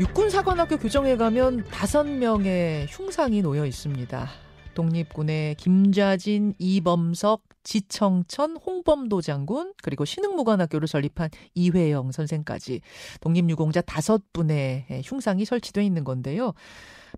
육군사관학교 교정에 가면 다섯 명의 흉상이 놓여 있습니다. 독립군의 김좌진, 이범석, 지청천, 홍범도 장군, 그리고 신흥무관학교를 설립한 이회영 선생까지 독립유공자 다섯 분의 흉상이 설치되어 있는 건데요.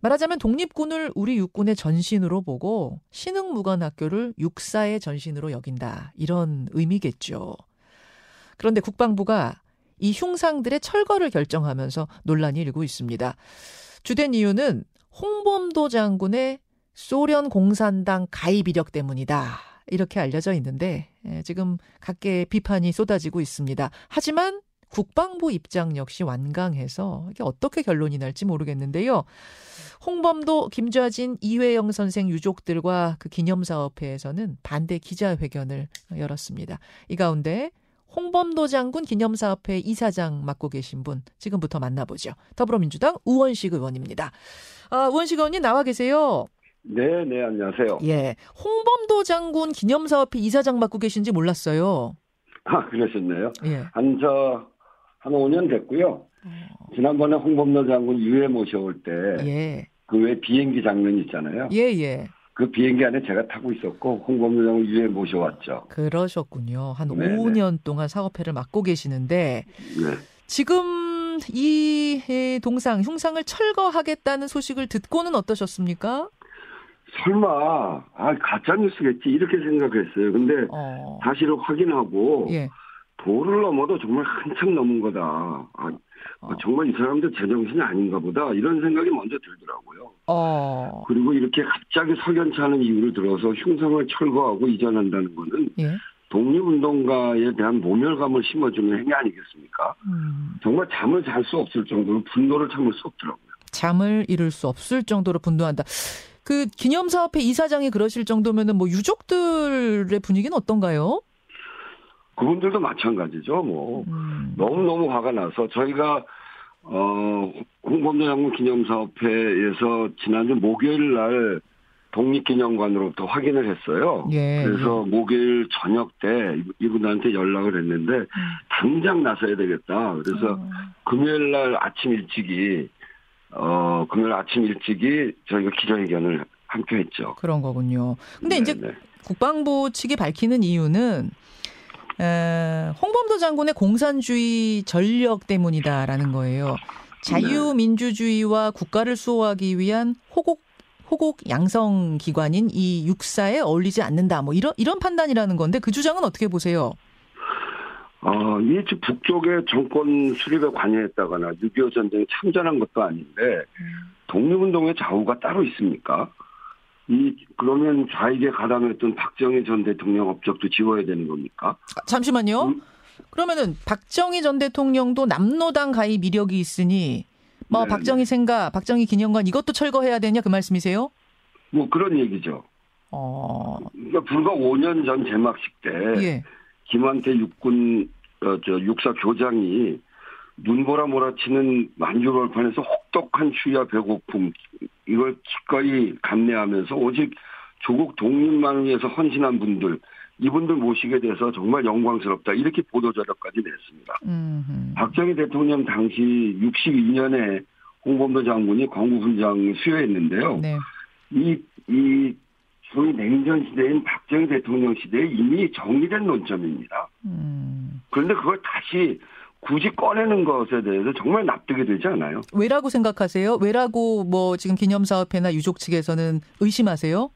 말하자면 독립군을 우리 육군의 전신으로 보고 신흥무관학교를 육사의 전신으로 여긴다. 이런 의미겠죠. 그런데 국방부가 이 흉상들의 철거를 결정하면서 논란이 일고 있습니다. 주된 이유는 홍범도 장군의 소련 공산당 가입 이력 때문이다. 이렇게 알려져 있는데 예, 지금 각계 비판이 쏟아지고 있습니다. 하지만 국방부 입장 역시 완강해서 이게 어떻게 결론이 날지 모르겠는데요. 홍범도, 김좌진, 이회영 선생 유족들과 그 기념사업회에서는 반대 기자회견을 열었습니다. 이 가운데 홍범도 장군 기념사업회 이사장 맡고 계신 분 지금부터 만나보죠. 더불어민주당 우원식 의원입니다. 아, 우원식 의원님 나와 계세요. 네, 네, 안녕하세요. 예. 홍범도 장군 기념사업회 이사장 맡고 계신지 몰랐어요. 아, 그러셨네요. 예. 한, 저, 한 5년 됐고요. 어. 지난번에 홍범도 장군 유해 모셔올 때. 예. 그외 비행기 장면 있잖아요. 예, 예. 그 비행기 안에 제가 타고 있었고 홍범도 장군 유해 모셔왔죠. 그러셨군요. 한 네네. 5년 동안 사업회를 맡고 계시는데. 네. 지금 이 동상, 흉상을 철거하겠다는 소식을 듣고는 어떠셨습니까? 설마 아 가짜 뉴스겠지 이렇게 생각했어요. 근데 어. 사실을 확인하고 예. 도를 넘어도 정말 한참 넘은 거다. 아, 어. 정말 이 사람들 제정신이 아닌가 보다 이런 생각이 먼저 들더라고요. 어. 그리고 이렇게 갑자기 석연치 않은 이유를 들어서 흉상을 철거하고 이전한다는 거는 예. 독립운동가에 대한 모멸감을 심어주는 행위 아니겠습니까? 음. 정말 잠을 잘 수 없을 정도로 분노를 참을 수 없더라고요. 잠을 이룰 수 없을 정도로 분노한다. 그 기념사업회 이사장이 그러실 정도면은 뭐 유족들의 분위기는 어떤가요? 그분들도 마찬가지죠. 뭐 음. 너무 너무 화가 나서 저희가 어 홍범도 장군 기념사업회에서 지난주 목요일 날 독립기념관으로부터 확인을 했어요. 예, 그래서 예. 목요일 저녁 때 이분한테 연락을 했는데 음. 당장 나서야 되겠다. 그래서 어. 금요일 날 아침 일찍이 어, 금요일 아침 일찍이 저희가 기자회견을 함께 했죠. 그런 거군요. 근데 네네. 이제 네. 국방부 측이 밝히는 이유는 에, 홍범도 장군의 공산주의 전력 때문이다라는 거예요. 자유민주주의와 국가를 수호하기 위한 호국 호국 양성 기관인 이 육사에 어울리지 않는다. 뭐 이런 이런 판단이라는 건데 그 주장은 어떻게 보세요? 어, 이 북쪽의 정권 수립에 관여했다거나 6.25 전쟁에 참전한 것도 아닌데, 독립운동의 좌우가 따로 있습니까? 이, 그러면 좌익에 가담했던 박정희 전 대통령 업적도 지워야 되는 겁니까? 아, 잠시만요. 음? 그러면은 박정희 전 대통령도 남노당 가입 이력이 있으니, 뭐, 네 박정희 생가, 박정희 기념관 이것도 철거해야 되냐 그 말씀이세요? 뭐 그런 얘기죠. 어. 그러니까 불과 5년 전 개막식 때, 예. 김한태 육군 어, 저 육사 교장이 눈보라 몰아치는 만주벌판에서 혹독한 추위와 배고픔 이걸 기꺼이 감내하면서 오직 조국 독립만을 위해서 헌신한 분들 이분들 모시게 돼서 정말 영광스럽다 이렇게 보도 자료까지 냈습니다. 음흠. 박정희 대통령 당시 62년에 홍범도 장군이 광구훈장 수여했는데요. 네. 이, 이 소위 냉전 시대인 박정희 대통령 시대에 이미 정리된 논점입니다. 음. 그런데 그걸 다시 굳이 꺼내는 것에 대해서 정말 납득이 되지 않아요. 왜라고 생각하세요? 왜라고 뭐 지금 기념사업회나 유족 측에서는 의심하세요?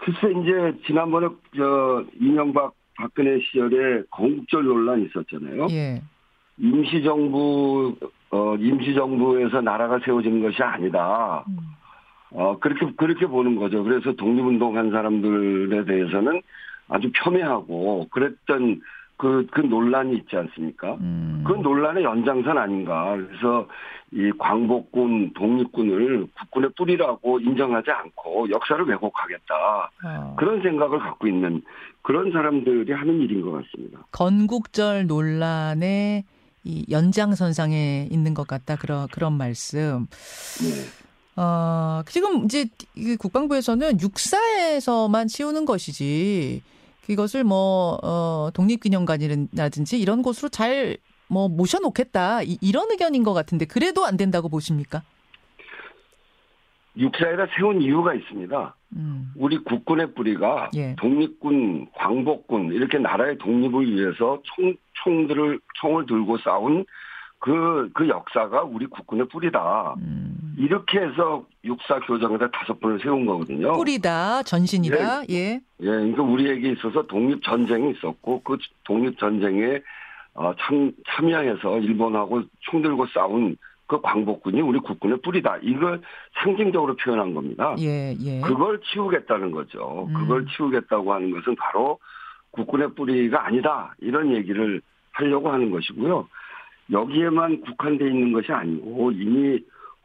글쎄 이제 지난번에 저 이명박 박근혜 시절에 건국절 논란 있었잖아요. 예. 임시정부 어 임시정부에서 나라가 세워지는 것이 아니다. 음. 어, 그렇게, 그렇게 보는 거죠. 그래서 독립운동한 사람들에 대해서는 아주 폄훼하고 그랬던 그, 그 논란이 있지 않습니까? 음. 그 논란의 연장선 아닌가. 그래서 이 광복군, 독립군을 국군의 뿌리라고 인정하지 않고 역사를 왜곡하겠다. 어. 그런 생각을 갖고 있는 그런 사람들이 하는 일인 것 같습니다. 건국절 논란의 이 연장선상에 있는 것 같다. 그런, 그런 말씀. 네. 어, 지금 이제 국방부에서는 육사에서만 치우는 것이지 이것을 뭐, 어, 독립기념관이라든지 이런 곳으로 잘 뭐 모셔놓겠다 이, 런 의견인 것 같은데 그래도 안 된다고 보십니까? 육사에다 세운 이유가 있습니다. 음. 우리 국군의 뿌리가 예. 독립군, 광복군 이렇게 나라의 독립을 위해서 총 총들을 총을 들고 싸운 그, 그 역사가 우리 국군의 뿌리다. 음. 이렇게 해서 육사 교정에다 다섯 번을 세운 거거든요. 뿌리다, 전신이다, 예. 예. 예, 그러니까 우리에게 있어서 독립전쟁이 있었고, 그 독립전쟁에 어, 참, 참여해서 일본하고 총 들고 싸운 그 광복군이 우리 국군의 뿌리다. 이걸 상징적으로 표현한 겁니다. 예, 예. 그걸 치우겠다는 거죠. 음. 그걸 치우겠다고 하는 것은 바로 국군의 뿌리가 아니다. 이런 얘기를 하려고 하는 것이고요. 여기에만 국한돼 있는 것이 아니고 이미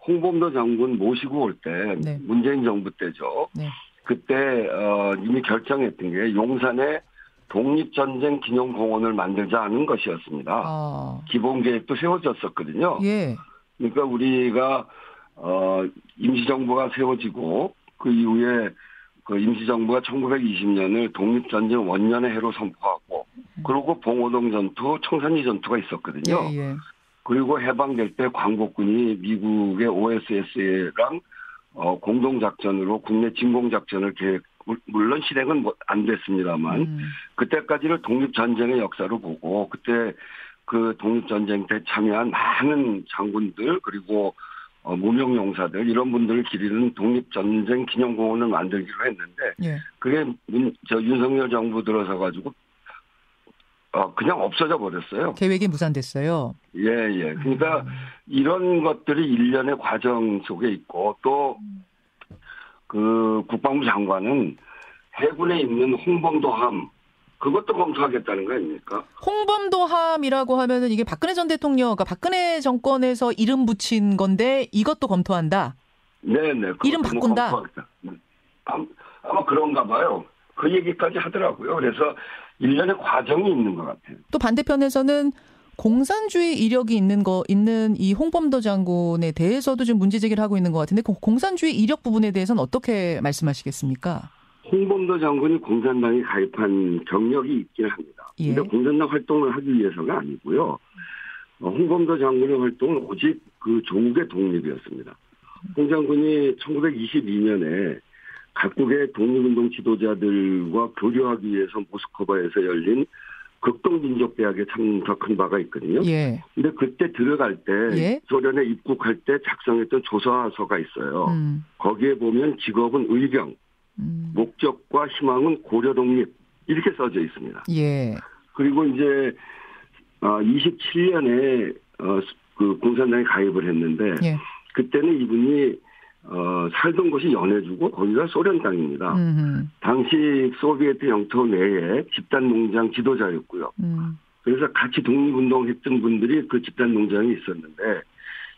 홍범도 장군 모시고 올때 네. 문재인 정부 때죠. 네. 그때 어 이미 결정했던 게 용산에 독립전쟁 기념공원을 만들자는 것이었습니다. 어. 기본 계획도 세워졌었거든요. 예. 그러니까 우리가 어 임시정부가 세워지고 그 이후에 그 임시정부가 1920년을 독립전쟁 원년의 해로 선포하고 음. 그리고 봉오동 전투, 청산리 전투가 있었거든요. 예, 예. 그리고 해방될 때 광복군이 미국의 OSS랑 어, 공동작전으로 국내 진공작전을 계획, 물론 실행은 뭐안 됐습니다만, 음. 그때까지를 독립전쟁의 역사로 보고, 그때 그 독립전쟁 때 참여한 많은 장군들, 그리고 어, 무명용사들, 이런 분들을 기리는 독립전쟁 기념공원을 만들기로 했는데, 예. 그게 문, 저 윤석열 정부 들어서 가지고 어, 그냥 없어져 버렸어요. 계획이 무산됐어요. 예, 예. 그러니까 음. 이런 것들이 일련의 과정 속에 있고 또 그 국방부 장관은 해군에 있는 홍범도함 그것도 검토하겠다는 거 아닙니까? 홍범도함이라고 하면은 이게 박근혜 전 대통령, 그러니까 박근혜 정권에서 이름 붙인 건데 이것도 검토한다. 네, 네. 이름 바꾼다. 네. 아마 그런가 봐요. 그 얘기까지 하더라고요. 그래서 일련의 과정이 있는 것 같아요. 또 반대편에서는 공산주의 이력이 있는 거 있는 이 홍범도 장군에 대해서도 좀 문제 제기를 하고 있는 것 같은데 그 공산주의 이력 부분에 대해서는 어떻게 말씀하시겠습니까? 홍범도 장군이 공산당에 가입한 경력이 있긴 합니다. 예. 근데 공산당 활동을 하기 위해서가 아니고요. 어, 홍범도 장군의 활동은 오직 그 조국의 독립이었습니다. 홍 장군이 1922년에 각국의 독립운동 지도자들과 교류하기 위해서 모스크바에서 열린 극동민족대학에 참석한 바가 있거든요. 예. 근데 그때 들어갈 때 예? 소련에 입국할 때 작성했던 조사서가 있어요. 음. 거기에 보면 직업은 의경, 음. 목적과 희망은 고려 독립 이렇게 써져 있습니다. 예. 그리고 이제 27년에 어, 어, 그 공산당에 가입을 했는데 예. 그때는 이분이 어, 살던 곳이 연해주고 거기가 소련 땅입니다. 음흠. 당시 소비에트 영토 내에 집단 농장 지도자였고요. 음. 그래서 같이 독립운동했던 분들이 그 집단 농장에 있었는데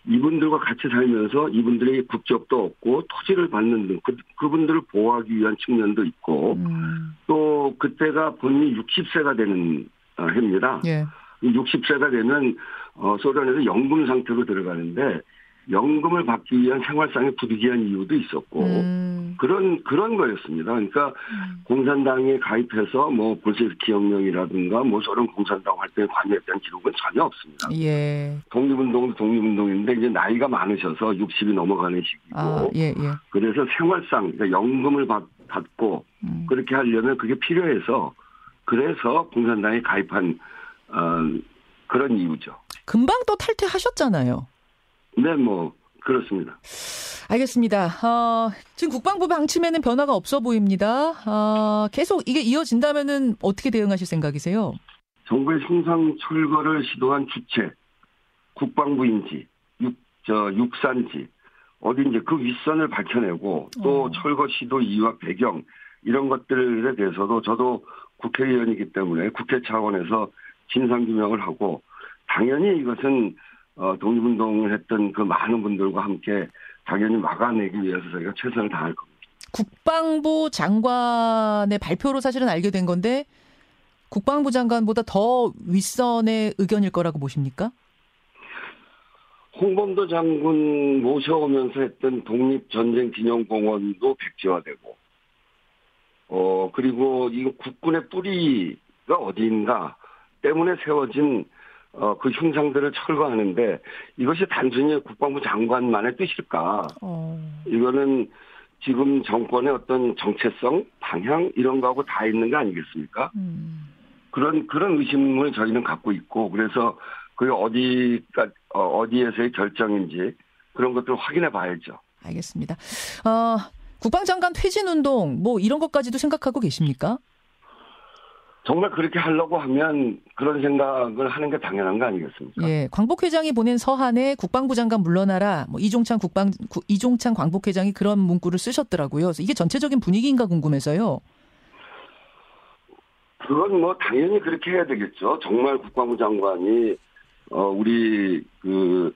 이분들과 같이 살면서 이분들에게 국적도 없고 토지를 받는 등 그, 그분들을 보호하기 위한 측면도 있고 음. 또 그때가 본인이 60세가 되는 어, 해입니다. 예. 60세가 되면 어, 소련에서 연금 상태로 들어가는데 연금을 받기 위한 생활상의 부득이한 이유도 있었고 음. 그런 그런 거였습니다. 그러니까 음. 공산당에 가입해서 뭐 볼셰비키 혁명이라든가 뭐 소련 공산당 활동에 관여했다는 기록은 전혀 없습니다. 예. 독립운동도 독립운동인데 이제 나이가 많으셔서 60이 넘어가는 시기고 아, 예, 예. 그래서 생활상 그러니까 연금을 받, 받고 음. 그렇게 하려면 그게 필요해서 그래서 공산당에 가입한 어, 그런 이유죠. 금방 또 탈퇴하셨잖아요. 네, 뭐 그렇습니다. 알겠습니다. 어, 지금 국방부 방침에는 변화가 없어 보입니다. 어, 계속 이게 이어진다면은 어떻게 대응하실 생각이세요? 정부의 흉상 철거를 시도한 주체, 국방부인지, 육, 저, 육산지, 어딘지 그 윗선을 밝혀내고 또 어. 철거 시도 이유와 배경, 이런 것들에 대해서도 저도 국회의원이기 때문에 국회 차원에서 진상규명을 하고 당연히 이것은 어, 독립운동을 했던 그 많은 분들과 함께 당연히 막아내기 위해서 저희가 최선을 다할 겁니다. 국방부 장관의 발표로 사실은 알게 된 건데 국방부 장관보다 더 윗선의 의견일 거라고 보십니까? 홍범도 장군 모셔오면서 했던 독립전쟁기념공원도 백지화되고, 어, 그리고 이 국군의 뿌리가 어디인가 때문에 세워진 어, 그 흉상들을 철거하는데 이것이 단순히 국방부 장관만의 뜻일까? 어. 이거는 지금 정권의 어떤 정체성, 방향 이런 거하고 다 있는 거 아니겠습니까? 음. 그런 그런 의심을 저희는 갖고 있고 그래서 그 어디가 어, 어디에서의 결정인지 그런 것들을 확인해 봐야죠. 알겠습니다. 어, 국방장관 퇴진 운동 뭐 이런 것까지도 생각하고 계십니까? 정말 그렇게 하려고 하면 그런 생각을 하는 게 당연한 거 아니겠습니까? 예, 광복 회장이 보낸 서한에 국방부 장관 물러나라, 뭐 이종찬 국방 이종찬 광복 회장이 그런 문구를 쓰셨더라고요. 이게 전체적인 분위기인가 궁금해서요. 그건 뭐 당연히 그렇게 해야 되겠죠. 정말 국방부 장관이 어 우리 그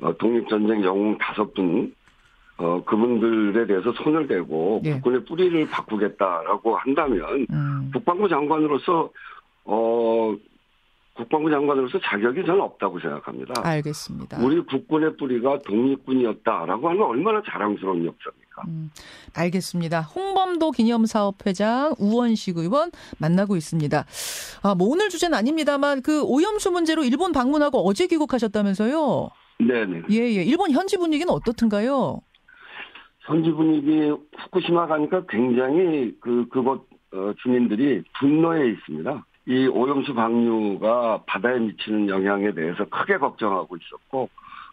어, 독립전쟁 영웅 다섯 분 어, 그분들에 대해서 손을 대고 네. 국군의 뿌리를 바꾸겠다라고 한다면 음. 국방부 장관으로서 어 국방부 장관으로서 자격이 저는 없다고 생각합니다. 알겠습니다. 우리 국군의 뿌리가 독립군이었다라고 하는 얼마나 자랑스러운 역사입니까? 음, 알겠습니다. 홍범도 기념사업회장 우원식 의원 만나고 있습니다. 아, 뭐 오늘 주제는 아닙니다만 그 오염수 문제로 일본 방문하고 어제 귀국하셨다면서요? 네네. 예, 예. 일본 현지 분위기는 어떻든가요? 현지 분위기 후쿠시마 가니까 굉장히 그 그곳 어, 주민들이 분노해 있습니다. 이 오염수 방류가 바다에 미치는 영향에 대해서 크게 걱정하고 있었고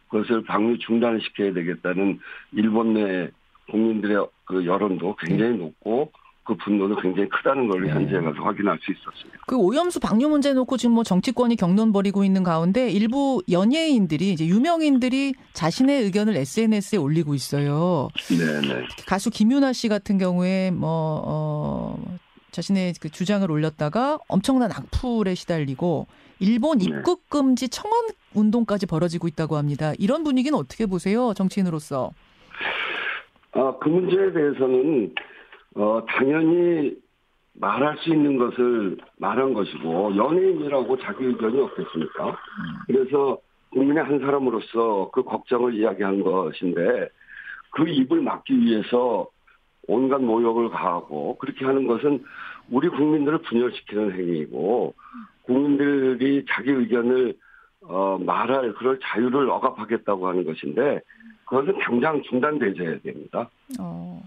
그것을 방류 중단을 시켜야 되겠다는 일본 내 국민들의 그 여론도 굉장히 네. 높고 그 분노는 굉장히 크다는 걸 네. 현지에 가서 확인할 수 있었습니다. 그 오염수 방류 문제 놓고 지금 뭐 정치권이 경론 벌이고 있는 가운데 일부 연예인들이 이제 유명인들이 자신의 의견을 SNS에 올리고 있어요. 네네. 가수 김윤아 씨 같은 경우에 뭐 어, 자신의 그 주장을 올렸다가 엄청난 악플에 시달리고 일본 네. 입국 금지 청원 운동까지 벌어지고 있다고 합니다. 이런 분위기는 어떻게 보세요, 정치인으로서? 아, 그 문제에 대해서는 어, 당연히 말할 수 있는 것을 말한 것이고, 연예인이라고 자기 의견이 없겠습니까? 그래서 국민의 한 사람으로서 그 걱정을 이야기한 것인데, 그 입을 막기 위해서 온갖 모욕을 가하고, 그렇게 하는 것은 우리 국민들을 분열시키는 행위이고, 국민들이 자기 의견을 어, 말할 그럴 자유를 억압하겠다고 하는 것인데, 그것은 당장 중단되어야 됩니다. 어.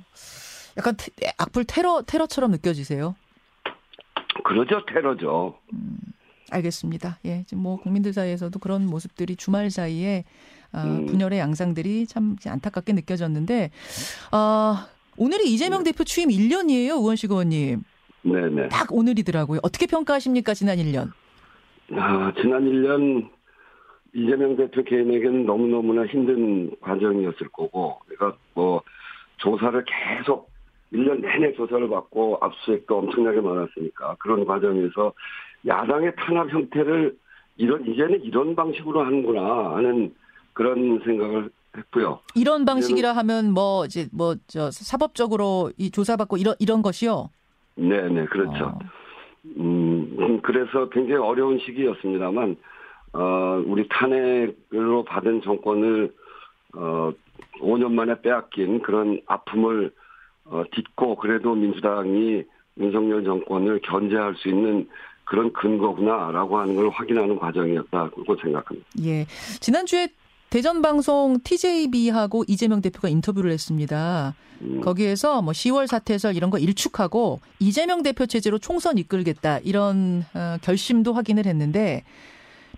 약간 악플 테러 테러처럼 느껴지세요? 그러죠, 테러죠. 음, 알겠습니다. 예, 지금 뭐 국민들 사이에서도 그런 모습들이 주말 사이에 어, 음. 분열의 양상들이 참 안타깝게 느껴졌는데, 어, 오늘이 이재명 네. 대표 취임 1년이에요, 우원식 의원님. 네네. 딱 오늘이더라고요. 어떻게 평가하십니까, 지난 1년? 아, 지난 1년 이재명 대표 개인에게는 너무너무나 힘든 과정이었을 거고, 그러니까 뭐 조사를 계속 1년 내내 조사를 받고 압수수색도 엄청나게 많았으니까 그런 과정에서 야당의 탄압 형태를 이런 이제는 이런 방식으로 하는구나 하는 그런 생각을 했고요. 이런 방식이라 하면 뭐 이제 뭐 저 사법적으로 이 조사받고 이런 이런 것이요. 네, 네, 그렇죠. 어. 음, 그래서 굉장히 어려운 시기였습니다만 어 우리 탄핵으로 받은 정권을 어 5년 만에 빼앗긴 그런 아픔을 어, 딛고 그래도 민주당이 윤석열 정권을 견제할 수 있는 그런 근거구나라고 하는 걸 확인하는 과정이었다고 생각합니다. 예. 지난주에 대전 방송 TJB하고 이재명 대표가 인터뷰를 했습니다. 음. 거기에서 뭐 10월 사태 해설 이런 거 일축하고 이재명 대표 체제로 총선 이끌겠다 이런 어, 결심도 확인을 했는데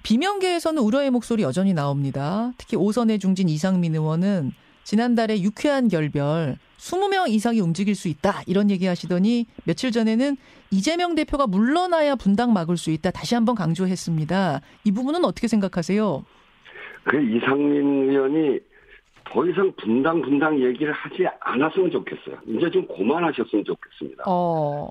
비명계에서는 우려의 목소리 여전히 나옵니다. 특히 오선의 중진 이상민 의원은 지난달에 유쾌한 결별 20명 이상이 움직일 수 있다 이런 얘기 하시더니 며칠 전에는 이재명 대표가 물러나야 분당 막을 수 있다 다시 한번 강조했습니다. 이 부분은 어떻게 생각하세요? 그 이상민 의원이 더 이상 분당 분당 얘기를 하지 않았으면 좋겠어요. 이제 좀 고만하셨으면 좋겠습니다. 어.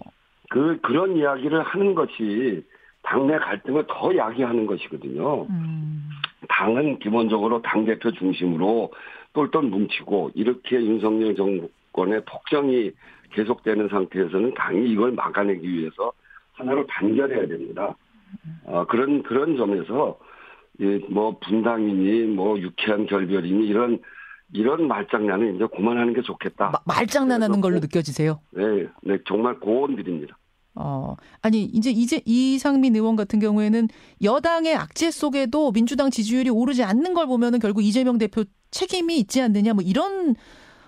그 그런 이야기를 하는 것이 당내 갈등을 더 야기하는 것이거든요. 음. 당은 기본적으로 당 대표 중심으로 똘똘 뭉치고 이렇게 윤석열 정권의 폭정이 계속되는 상태에서는 당이 이걸 막아내기 위해서 하나로 단결해야 됩니다. 어, 그런 그런 점에서 뭐 분당이니 뭐 유쾌한 결별이니 이런 이런 말장난은 이제 그만하는 게 좋겠다. 마, 말장난하는 걸로 느껴지세요? 네, 네 정말 고언드립니다. 어, 아니, 이제, 이제 이상민 의원 같은 경우에는 여당의 악재 속에도 민주당 지지율이 오르지 않는 걸 보면은 결국 이재명 대표 책임이 있지 않느냐, 뭐 이런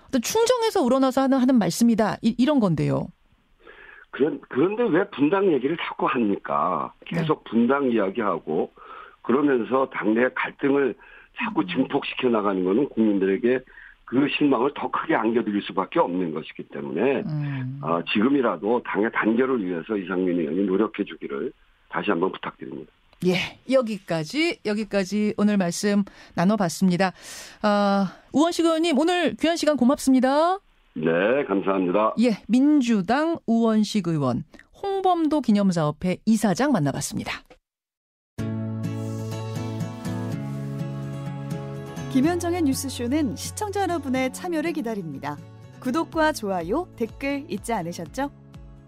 어떤 충정에서 우러나서 하는, 하는 말씀이다. 이, 이런 건데요. 그런, 그런데 왜 분당 얘기를 자꾸 합니까? 계속 네. 분당 이야기하고 그러면서 당내 갈등을 자꾸 음. 증폭시켜 나가는 거는 국민들에게 그 실망을 더 크게 안겨드릴 수밖에 없는 것이기 때문에 음. 어, 지금이라도 당의 단결을 위해서 이상민 의원이 노력해 주기를 다시 한번 부탁드립니다. 예, 여기까지 여기까지 오늘 말씀 나눠봤습니다. 아, 우원식 의원님 오늘 귀한 시간 고맙습니다. 네, 감사합니다. 예, 민주당 우원식 의원 홍범도 기념사업회 이사장 만나봤습니다. 김현정의 뉴스쇼는 시청자 여러분의 참여를 기다립니다. 구독과 좋아요, 댓글 잊지 않으셨죠?